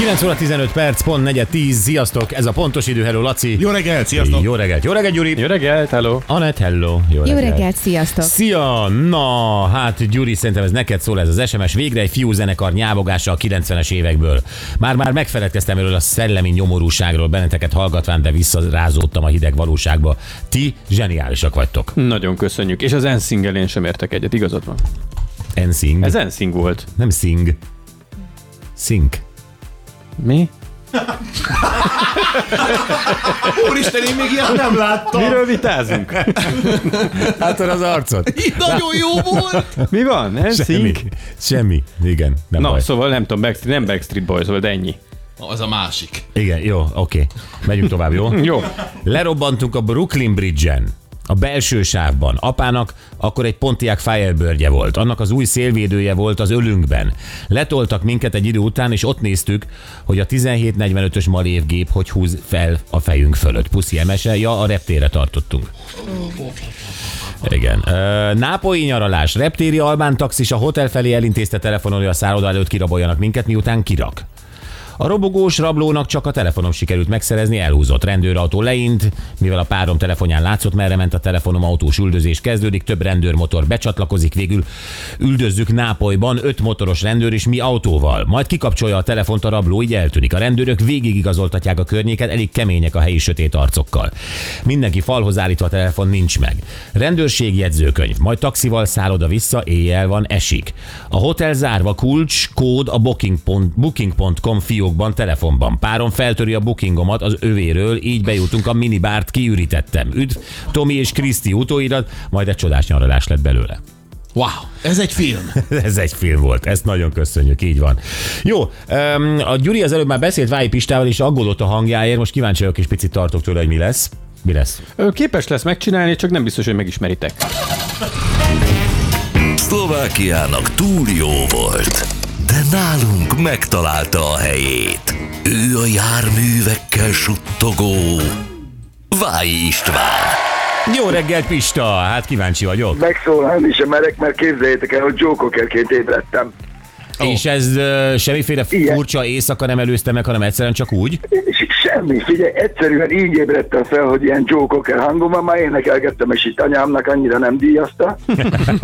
9 óra 15 perc, pont 4 10. Sziasztok, ez a pontos idő. Hello, Laci. Jó reggelt, sziasztok! Jó reggelt, jó reggelt, Gyuri. Jó reggelt, hello! Anett, hello. Jó Jó reggelt. reggelt, sziasztok! Szia! Na, hát Gyuri, szerintem ez neked szól ez az SMS. Végre egy fiú zenekar nyávogása a 90-es évekből. Már-már megfeledkeztem erről a szellemi nyomorúságról, benneteket hallgatván, de visszarázódtam a hideg valóságba. Ti zseniálisak vagytok. Nagyon köszönjük. És az NSYNC-el én sem értek egyet, igazad van. Ensing. Ez NSYNC volt. Nem sing. Sink. Mi? Úristen, én még ilyet nem láttam! Miről vitázunk? Látod az arcot? Nagyon jó volt! Mi van? Semmi. NSYNC? Semmi. Igen, nem Na, baj. szóval nem tudom, Backstreet, nem Backstreet Boys volt, de ennyi. Az a másik. Igen, jó, oké. Megyünk tovább, jó? Jó. Lerobbantunk a Brooklyn Bridge-en, a belső sávban. Apának akkor egy Pontiac Firebird-je volt. Annak az új szélvédője volt az ölünkben. Letoltak minket egy idő után, és ott néztük, hogy a 1745-ös Malév gép hogy húz fel a fejünk fölött. Puszi emese, ja, a reptére tartottunk. Igen. Nápolyi nyaralás. Reptéri albán taxis a hotel felé elintézte telefonon, hogy a szálloda előtt kiraboljanak minket, miután kirak. A robogós rablónak csak a telefonom sikerült megszerezni, elhúzott rendőrautó leint, mivel a párom telefonján látszott, merre ment a telefonom, autós üldözés kezdődik, több rendőrmotor becsatlakozik, végül üldözzük Nápolyban, öt motoros rendőr és mi autóval. Majd kikapcsolja a telefont a rabló, így eltűnik. A rendőrök végigigazoltatják a környéket, elég kemények a helyi sötét arcokkal. Mindenki falhoz állítva a telefon nincs meg. Rendőrség jegyzőkönyv, majd taxival szálloda vissza, éjjel van, esik. A hotel zárva, kulcs, kód a booking.com booking fiókban, telefonban. Párom feltöri a bookingomat az övéről, így bejutunk a minibárt, kiürítettem. Üdv, Tomi és Kriszti utóirat, majd egy csodás nyaralás lett belőle. Wow, ez egy film. Ez egy film volt, ezt nagyon köszönjük, így van. Jó, a Gyuri az előbb már beszélt Vályi Pistával, és aggódott a hangjáért, most kíváncsi vagyok, és picit tartok tőle, hogy mi lesz. Mi lesz? Ő képes lesz megcsinálni, csak nem biztos, hogy megismeritek. Szlovákiának túl jó volt, nálunk megtalálta a helyét. Ő a járművekkel suttogó Vályi István. Jó reggelt, Pista! Hát kíváncsi vagyok. megszólalni sem merek, mert képzeljétek el, hogy Joe Cockerként ébredtem. Oh. És ez uh, semmiféle Igen. furcsa éjszaka nem előzte meg, hanem egyszerűen csak úgy? Semmi, figyelj, egyszerűen így ébredtem fel, hogy ilyen Joe Cocker hangom van, már énekelgettem, és itt anyámnak annyira nem díjazta.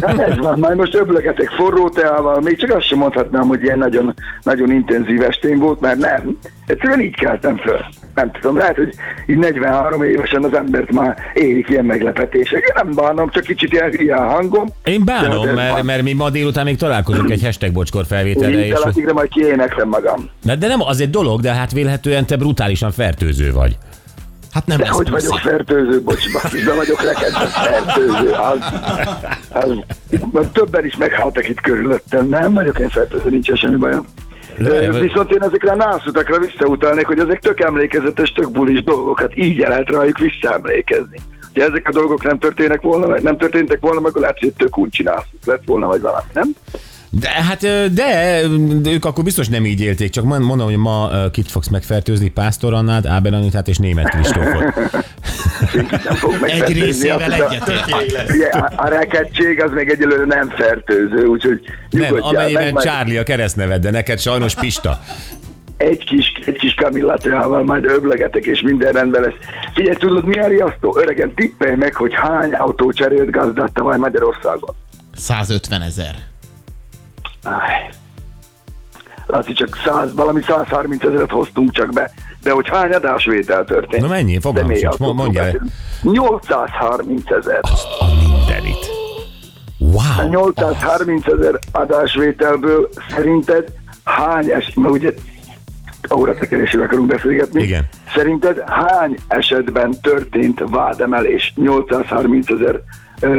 Hát ez van, már most öblögetek forró teával, még csak azt sem mondhatnám, hogy ilyen nagyon, nagyon intenzív estén volt, mert nem. Egyszerűen így keltem föl. Nem tudom, lehet, hogy így 43 évesen az embert már érik ilyen meglepetések. Én nem bánom, csak kicsit ilyen hülye a hangom. Én bánom, mert, mert mi ma délután még találkozunk egy hashtag bocskor felvételre, és... Így majd kiéneklem magam. De, de nem, az egy dolog, de hát vélhetően te brutálisan fertőző vagy. Hát nem De hogy vagyok fertőző, bocs, basszus, de vagyok rekedve fertőző. Az, az, itt, többen is meghaltak itt körülöttem. Nem vagyok én fertőző, nincs semmi bajom. Viszont én ezekre a nászutakra visszautalnék, hogy ezek tök emlékezetes, tök bulis dolgokat, így el lehet rájuk visszaemlékezni. Ha ezek a dolgok nem történnek volna, nem történtek volna, akkor lehet, hogy tök úgy csinálszuk lett volna, vagy valami, nem? De hát, de, de ők akkor biztos nem így élték, csak mond- mondom, hogy ma kit fogsz megfertőzni, Pásztor Annát, Áber Anitát és Német Kristófot. Egy részével. Ugye, a, a rekedtség az még egyelőre nem fertőző, úgyhogy Nem, majd- Charlie a keresztneved, de neked sajnos Pista. egy kis, egy kis kamillatával majd öblegetek, és minden rendben lesz. Figyelj, tudod, mi a riasztó? Öregen, tippelj meg, hogy hány autó cserélt gazdát tavaly Magyarországon. 150 ezer. Laci, csak 100, valami 130 ezeret hoztunk csak be. De hogy hány adásvétel történt? Na mennyi? Fogalmam Személyi sincs. Mo- autókról mondjál. beszélünk. 830 ezer. A mindenit. A Wow. 830 ezer adásvételből szerinted hány es, mert ugye óratekerésével akarunk beszélgetni. Igen. Szerinted hány esetben történt vádemelés 830 ezer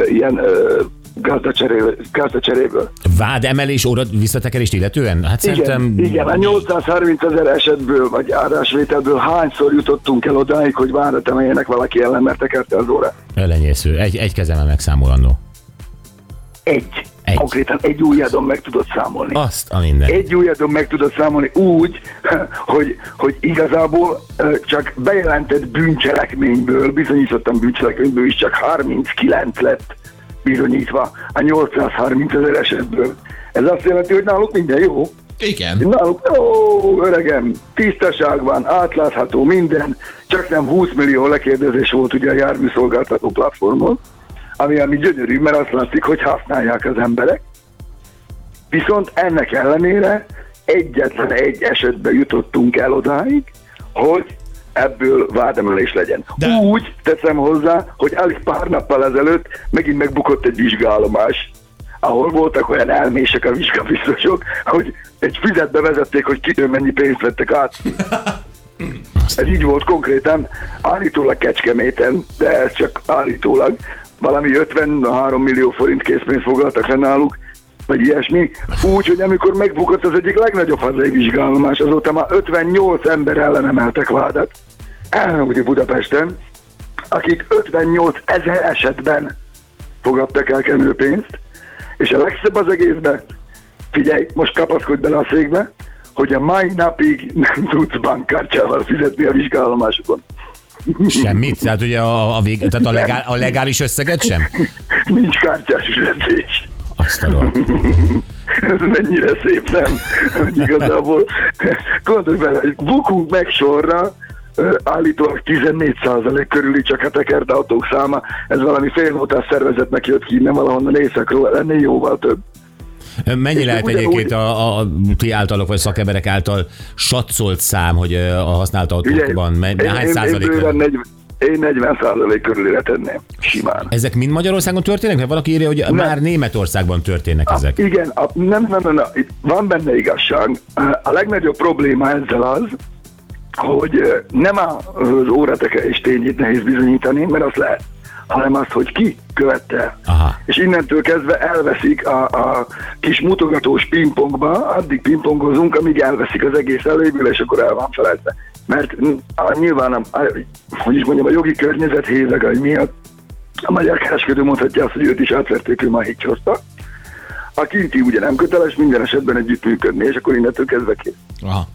ilyen ö, gazdacseréből, gazdacseréből? Vádemelés, óra visszatekerést illetően? Hát szerintem... Igen, igen, a 830 ezer esetből, vagy árásvételből hányszor jutottunk el odáig, hogy várat emeljenek valaki ellen, mert tekerte az órát? Elenyésző. Egy, egy kezemmel megszámolandó. Egy. Egy. Konkrétan egy ujjadon meg tudod számolni. Azt a minden. Egy ujjadon meg tudod számolni úgy, hogy, hogy igazából csak bejelentett bűncselekményből, bizonyítottan bűncselekményből is csak 39 lett bizonyítva a 830 ezer esetből. Ez azt jelenti, hogy náluk minden jó. Igen. Náluk, ó, öregem, tisztaság van, átlátható minden, csak nem 20 millió lekérdezés volt ugye a járműszolgáltató platformon, ami, ami gyönyörű, mert azt látszik, hogy használják az emberek. Viszont ennek ellenére egyetlen egy esetben jutottunk el odáig, hogy ebből vádemelés legyen. De-. Úgy teszem hozzá, hogy alig pár nappal ezelőtt megint megbukott egy vizsgálomás, ahol voltak olyan elmések a vizsgabiztosok, hogy egy füzetbe vezették, hogy kitől mennyi pénzt vettek át. Ez így volt konkrétan, állítólag Kecskeméten, de ez csak állítólag, valami 53 millió forint készpénzt foglaltak le náluk, vagy ilyesmi. Úgy, hogy amikor megbukott az egyik legnagyobb hazai vizsgálomás, azóta már 58 ember ellen emeltek vádat, ugye Budapesten, akik 58 ezer esetben fogadtak el kenőpénzt, és a legszebb az egészben, figyelj, most kapaszkodj bele a székbe, hogy a mai napig nem tudsz bankkártyával fizetni a vizsgálomásokon. Semmit? Tehát ugye a, a, vég, tehát a, legál, a legális összeget sem? Nincs kártyás fizetés. Azt a rohadt. Ez mennyire szép, nem? Hogy igazából, gondolj bele, hogy bukunk meg sorra, állítólag 14% körüli csak a tekert autók száma, ez valami félmótás szervezetnek jött ki, nem valahonnan északról, ennél jóval több. Mennyi lehet egyébként a, a ti általok, vagy szakemberek által satszolt szám, hogy a használt autókban hány százalék? Én, bőven 40, én 40 százalék körülire tenném, simán. Ezek mind Magyarországon történnek? Mert valaki írja, hogy már Németországban történnek ezek. Igen, a, nem, nem, nem, nem, van benne igazság. A legnagyobb probléma ezzel az, hogy nem a- az óratekerés tényét nehéz bizonyítani, mert az lehet, hanem azt, hogy ki követte. Aha. És innentől kezdve elveszik a, a kis mutogatós pingpongba, addig pingpongozunk, amíg elveszik az egész eléből, és akkor el van feledve. Mert nyilván, a, hogy is mondjam, a jogi környezet hézagai miatt a magyar kereskedő mondhatja azt, hogy őt is átverték, ő már hozta. A kinti ugye nem köteles minden esetben együttműködni, és akkor innentől kezdve kész. Aha.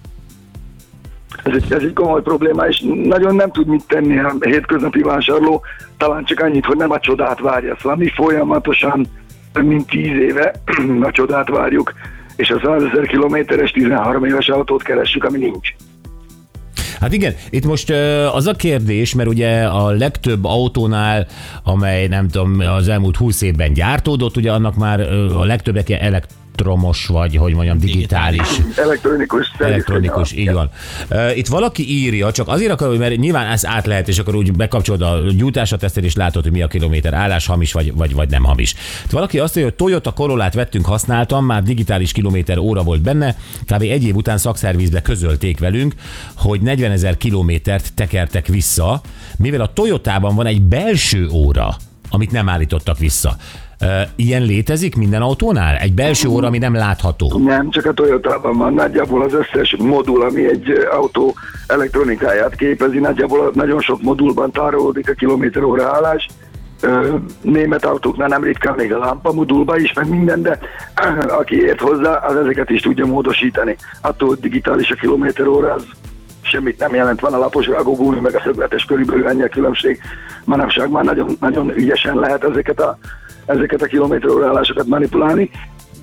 Ez egy, ez egy komoly probléma, és nagyon nem tud mit tenni a hétköznapi vásárló, talán csak annyit, hogy nem a csodát várja. Szóval mi folyamatosan, több mint 10 éve a csodát várjuk, és a 100 ezer kilométeres 13 éves autót keressük, ami nincs. Hát igen, itt most az a kérdés, mert ugye a legtöbb autónál, amely nem tudom, az elmúlt 20 évben gyártódott, ugye annak már a legtöbbek ilyen elektromos, vagy hogy mondjam, digitális. Elektronikus. Elektronikus, így van. Itt valaki írja, csak azért akar, mert nyilván ez át lehet, és akkor úgy bekapcsolod a gyújtásra teszted, és látod, hogy mi a kilométer állás, hamis vagy, vagy, vagy nem hamis. Itt valaki azt mondja, hogy Toyota Corollát vettünk, használtam, már digitális kilométer óra volt benne, kb. egy év után szakszervizbe közölték velünk, hogy 40 ezer kilométert tekertek vissza, mivel a Toyotában van egy belső óra, amit nem állítottak vissza. Ilyen létezik minden autónál? Egy belső óra, ami nem látható. Nem, csak a Toyotában van. Nagyjából az összes modul, ami egy autó elektronikáját képezi, nagyjából nagyon sok modulban tárolódik a kilométer óra állás. Német autóknál nem ritkán még a lámpa modulba is, meg minden, de aki ért hozzá, az ezeket is tudja módosítani. Attól, digitális a kilométer óra, az semmit nem jelent, van a lapos rágógúli, meg a szögletes, körülbelül ennyi a különbség. Manapság már nagyon, nagyon ügyesen lehet ezeket a, ezeket a kilométer órálásokat manipulálni,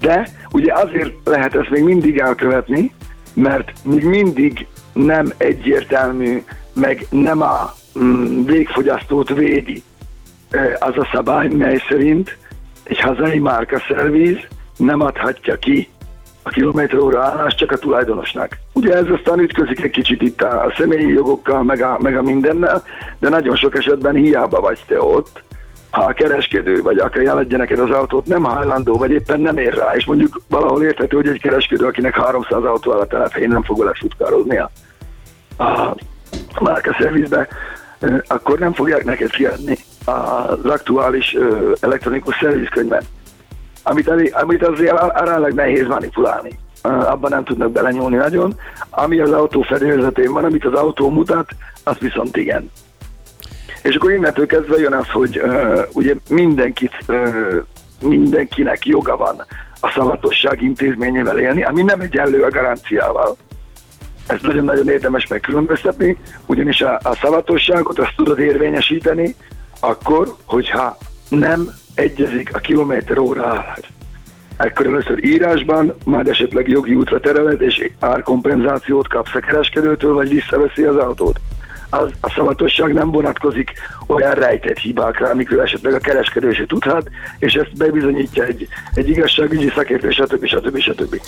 de ugye azért lehet ezt még mindig elkövetni, mert még mindig nem egyértelmű, meg nem a mm, végfogyasztót védi az a szabály, mely szerint egy hazai márkaszerviz nem adhatja ki a kilométer óra állás csak a tulajdonosnak. Ugye ez aztán ütközik egy kicsit itt a személyi jogokkal, meg a, meg a mindennel, de nagyon sok esetben hiába vagy te ott, ha a kereskedő, vagy aki eladja neked az autót, nem hajlandó, vagy éppen nem ér rá, és mondjuk valahol érthető, hogy egy kereskedő, akinek 300 autó áll a telephelyén, nem fog vele futkározni a, a márkaszervizbe, ö, akkor nem fogják neked kiadni az aktuális elektronikus szervizkönyvet amit, elég, amit azért aránylag nehéz manipulálni. Abban nem tudnak belenyúlni nagyon. Ami az autó fedélzetén van, amit az autó mutat, az viszont igen. És akkor innentől kezdve jön az, hogy uh, ugye mindenkit uh, mindenkinek joga van a szavatosság intézményével élni, ami nem egyenlő a garanciával. Ezt nagyon-nagyon érdemes megkülönböztetni, ugyanis a, a szavatosságot azt tudod érvényesíteni akkor, hogyha nem egyezik a kilométer óra állás. Ekkor először írásban, majd esetleg jogi útra tereled, és árkompenzációt kapsz a kereskedőtől, vagy visszaveszi az autót az, a szavatosság nem vonatkozik olyan rejtett hibákra, amikről esetleg a kereskedő se tudhat, és ezt bebizonyítja egy, egy igazságügyi szakértő, stb. stb. stb.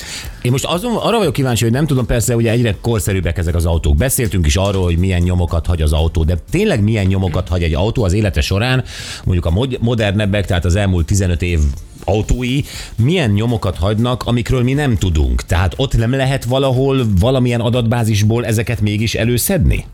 Én most azon, arra vagyok kíváncsi, hogy nem tudom, persze ugye egyre korszerűbbek ezek az autók. Beszéltünk is arról, hogy milyen nyomokat hagy az autó, de tényleg milyen nyomokat hagy egy autó az élete során, mondjuk a mod- modernebbek, tehát az elmúlt 15 év autói milyen nyomokat hagynak, amikről mi nem tudunk. Tehát ott nem lehet valahol valamilyen adatbázisból ezeket mégis előszedni?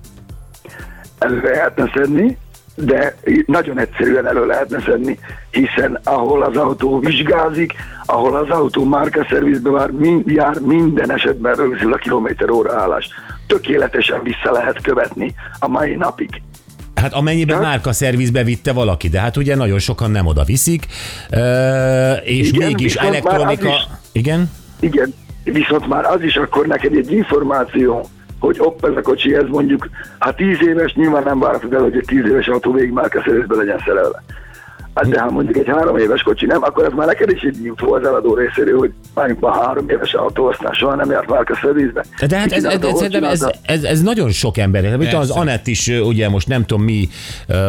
Elő lehetne szedni, de nagyon egyszerűen elő lehetne szedni, hiszen ahol az autó vizsgázik, ahol az autó márka szervizbe már mind, jár, minden esetben rögzül a kilométer óra állás. Tökéletesen vissza lehet követni a mai napig. Hát amennyiben Hát? márka szervizbe vitte valaki, de hát ugye nagyon sokan nem oda viszik, és Igen, mégis elektronika... is- Igen? Igen, viszont már az is akkor neked egy információ, hogy hopp, ez a kocsi, ez mondjuk, ha 10 éves, nyilván nem várhatod el, hogy egy 10 éves autó végig márka szervizbe legyen szerelve. Hát de ha mondjuk egy három éves kocsi nem, akkor ez már neked is egy info az eladó részéről, hogy mondjuk már három éves autó, aztán soha nem járt márka szervizbe. De hát ez, ez, szerintem ez, ez, ez, nagyon sok ember. Hát, Mint az. Anett is, ugye most nem tudom mi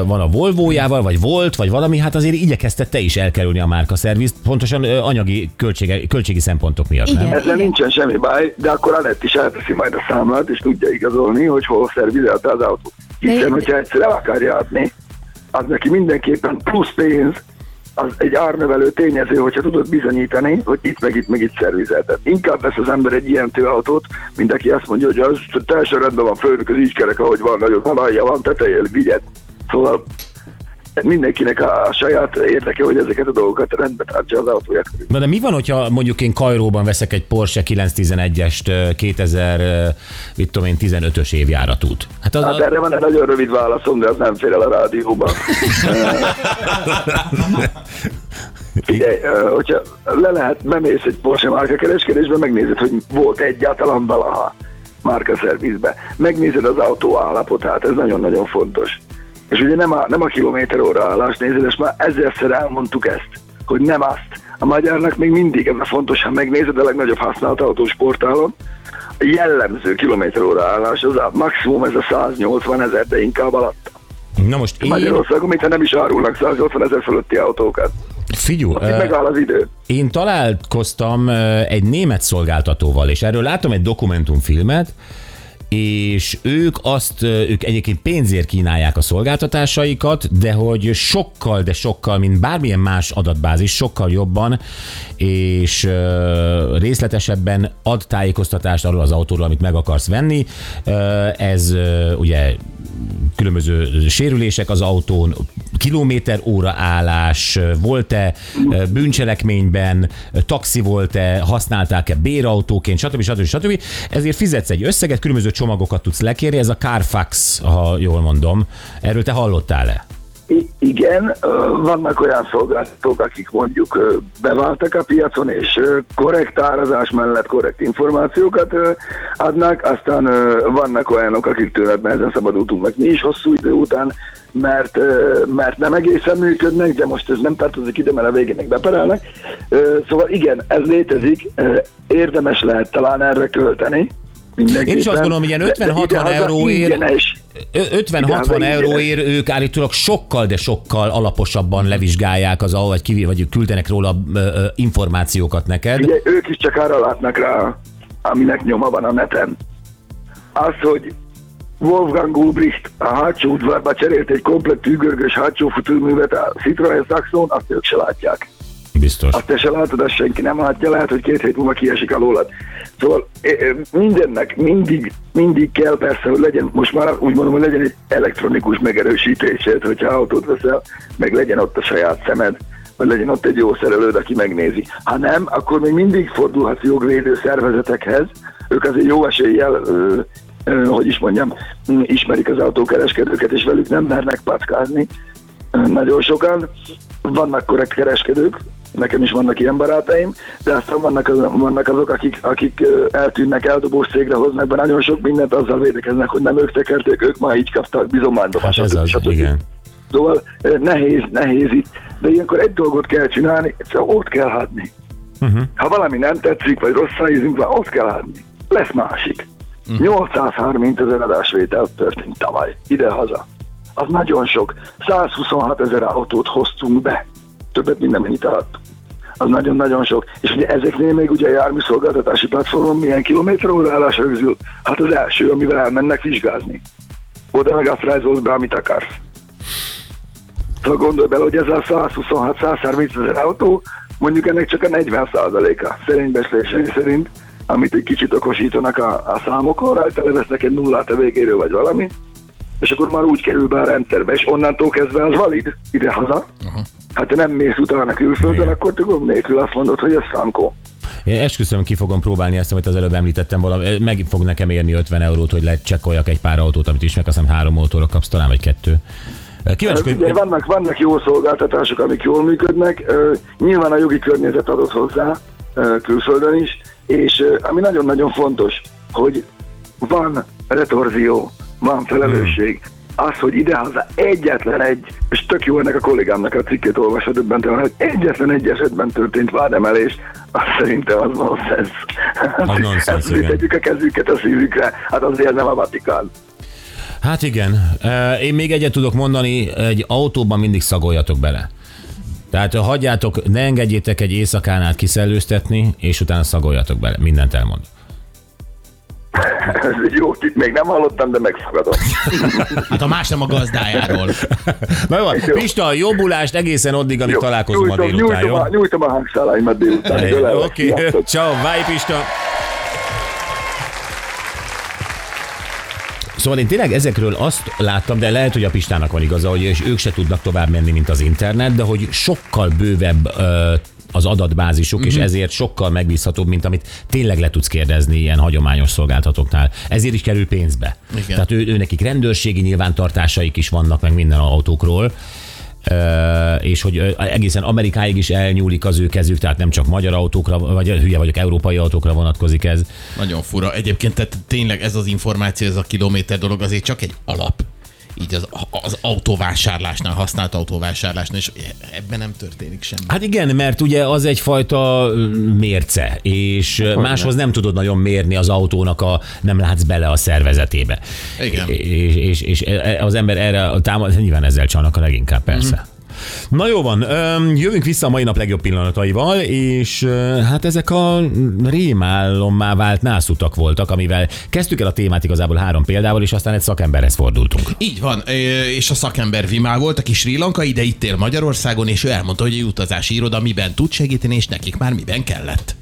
van a Volvójával, vagy volt, vagy valami, hát azért igyekezte te is elkerülni a márka szervizt, pontosan anyagi költsége, költségi szempontok miatt, Igen. nem? Ezzel nincsen semmi baj, de akkor Anett is elteszi majd a számlát, és tudja igazolni, hogy hol szervizelte az autót. Hiszen, hogyha egyszer el akarja adni, az neki mindenképpen plusz pénz, az egy árnövelő tényező, hogyha tudod bizonyítani, hogy itt meg itt meg itt szervizelted. Inkább vesz az ember egy ilyen autót, mint aki azt mondja, hogy az teljesen rendben van, főnök, az így kerek, ahogy van, nagyon van alja, van teteje, vigyed. Szóval mindenkinek a, a saját érdeke, hogy ezeket a dolgokat rendbe tartsa az autóját. Na de mi van, hogyha mondjuk én Kajróban veszek egy Porsche 911-est ö, 2000, ö, mit tudom én, 15-ös évjáratút? Hát az, Hát erre van egy nagyon rövid válaszom, de az nem fér el a rádióban. Figyelj, hogyha le lehet, bemész egy Porsche márka kereskedésbe, megnézed, hogy volt egyáltalán valaha márka szervizbe. Megnézed az autó állapotát, ez nagyon-nagyon fontos. És ugye nem a, nem a kilométer óra állás nézed, és már ezerszer elmondtuk ezt, hogy nem azt. A magyarnak még mindig, ez a fontos, ha megnézed a legnagyobb használt autósportálon, a jellemző kilométer óra állás, az a maximum ez a 180 ezer, de inkább alatt. na most én, Magyarországon, mintha nem is árulnak 180 ezer fölötti autókat. figyú, ö, megáll az idő. Én találkoztam egy német szolgáltatóval, és erről látom egy dokumentumfilmet, és ők azt, ők egyébként pénzért kínálják a szolgáltatásaikat, de hogy sokkal, de sokkal, mint bármilyen más adatbázis, sokkal jobban és részletesebben ad tájékoztatást arról az autóról, amit meg akarsz venni. Ez ugye különböző sérülések az autón, kilométer óra állás, volt-e bűncselekményben, taxi volt-e, használták-e bérautóként, stb. stb. stb. Ezért fizetsz egy összeget, különböző csomagokat tudsz lekérni, ez a Carfax, ha jól mondom. Erről te hallottál-e? Igen, vannak olyan szolgáltatók, akik mondjuk beváltak a piacon, és korrekt árazás mellett korrekt információkat adnak, aztán vannak olyanok, akik tőled nehezen szabadultunk meg mi is hosszú idő után, mert, mert nem egészen működnek, de most ez nem tartozik ide, mert a végén meg beperelnek. Szóval igen, ez létezik, érdemes lehet talán erre költeni. Én is azt mindenképpen, gondolom, hogy ilyen de- de 50-60 idehaza euróért- ingyenes. Ö- 50-60 Igen, euróért ők állítólag sokkal, de sokkal alaposabban levizsgálják az, vagy, kivi, vagy küldenek róla információkat neked. Ugye ők is csak arra látnak rá, aminek nyoma van a neten. Az, hogy Wolfgang Ulbricht a hátsó udvarba cserélt egy komplett tűgörgös hátsó futóművet a Citroen Saxon, azt ők se látják. Biztos. Azt te se látod, azt senki nem látja, lehet, hogy két hét múlva kiesik alólad. Szóval mindennek mindig, mindig kell persze, hogy legyen, most már úgy mondom, hogy legyen egy elektronikus megerősítésed, hogyha autót veszel, meg legyen ott a saját szemed, vagy legyen ott egy jó szerelőd, aki megnézi. Ha nem, akkor még mindig fordulhatsz jogvédő szervezetekhez, ők azért jó eséllyel hogy is mondjam, ismerik az autókereskedőket, és velük nem mernek packázni. Nagyon sokan. Vannak korrekt kereskedők, nekem is vannak ilyen barátaim, de aztán vannak, az, vannak azok, akik, akik eltűnnek, eldobós cégre hoznak be nagyon sok mindent, azzal védekeznek, hogy nem ők tekerték, ők már így kaptak bizományba. Hát ez az, stb. igen. Szóval nehéz, nehéz itt, de ilyenkor egy dolgot kell csinálni, egyszerűen ott kell hagyni. Uh-huh. Ha valami nem tetszik, vagy rossz ízünk van, ott kell hagyni. Lesz másik. Uh-huh. 830 ezer adásvétel történt tavaly, ide-haza. Az nagyon sok. 126 ezer autót hoztunk be. Többet minden mennyit adtunk. Az nagyon-nagyon sok. És ugye ezeknél még ugye a járműszolgáltatási platformon milyen kilométer óra állás rögzül? Hát az első, amivel elmennek vizsgázni. Oda meg azt rajzolsz be, amit akarsz. Szóval gondolj bele, hogy ez a 126-130 ezer autó, mondjuk ennek csak a 40 a szerény beszélései szerint, amit egy kicsit okosítanak a, a számokon, rajta levesznek egy nullát a végéről, vagy valami, és akkor már úgy kerül be a rendszerbe, és onnantól kezdve az valid ide-haza. Hát te nem mész utána külföldön, Igen. akkor te gond nélkül azt mondod, hogy ez frankó. Én esküszöm, ki fogom próbálni ezt, amit az előbb említettem, valami, meg fog nekem érni 50 eurót, hogy lecsekkoljak egy pár autót, amit ismerek, azt hiszem három autóra kapsz talán, vagy kettő. Kíváncsi, Hát, ugye, hogy vannak, vannak jó szolgáltatások, amik jól működnek, nyilván a jogi környezet adott hozzá külföldön is, és ami nagyon-nagyon fontos, hogy van retorzió, van felelősség. Az, hogy idehaza egyetlen egy, és tök jó ennek a kollégámnak a cikkét olvasva döbbentően, hogy egyetlen egy esetben történt vádemelés, az szerintem az nonsens. Az nonsens, igen. a kezüket a szívükre, hát azért nem a Vatikán. Hát igen. Én még egyet tudok mondani, egy autóban mindig szagoljatok bele. Tehát hagyjátok, ne engedjétek egy éjszakán át kiszellőztetni, és utána szagoljatok bele. Mindent elmond. Jó tipp, még nem hallottam, de megfogadom. Hát a más nem a gazdájáról. Na jó, Jó. Pista, jobbulást egészen addig, amíg Jó, találkozunk ma nyújtom, délután, nyújtom, jó? a, nyújtom a hangszáláimat délután. Oké, ciao, bye Pista! Szóval én tényleg ezekről azt láttam, de lehet, hogy a Pistának van igaza, hogy és ők se tudnak tovább menni, mint az internet, de hogy sokkal bővebb ö, az adatbázisuk, Mhm. és ezért sokkal megbízhatóbb, mint amit tényleg le tudsz kérdezni ilyen hagyományos szolgáltatóknál. Ezért is kerül pénzbe. Igen. Tehát ő, ő nekik rendőrségi nyilvántartásaik is vannak, meg minden autókról. Ö, és hogy egészen Amerikáig is elnyúlik az ő kezük, tehát nem csak magyar autókra, vagy hülye vagyok, európai autókra vonatkozik ez. Nagyon fura. Egyébként tehát tényleg ez az információ, ez a kilométer dolog azért csak egy alap. Így az, az autóvásárlásnál, használt autóvásárlásnál, és ebben nem történik semmi. Hát igen, mert ugye az egyfajta mérce, és ö, máshoz nem tudod nagyon mérni az autónak a, nem látsz bele a szervezetébe. Igen. És, és, és e- az ember erre támad, nyilván ezzel csalnak a leginkább, persze. Mhm. Na jó van, jövünk vissza a mai nap legjobb pillanataival, és hát ezek a rémálommá vált nászutak voltak, amivel kezdtük el a témát igazából három példával, és aztán egy szakemberhez fordultunk. Így van, és a szakember Vimál volt, aki Sri Lankai, de itt él Magyarországon, és ő elmondta, hogy egy utazási iroda miben tud segíteni, és nekik már miben kellett.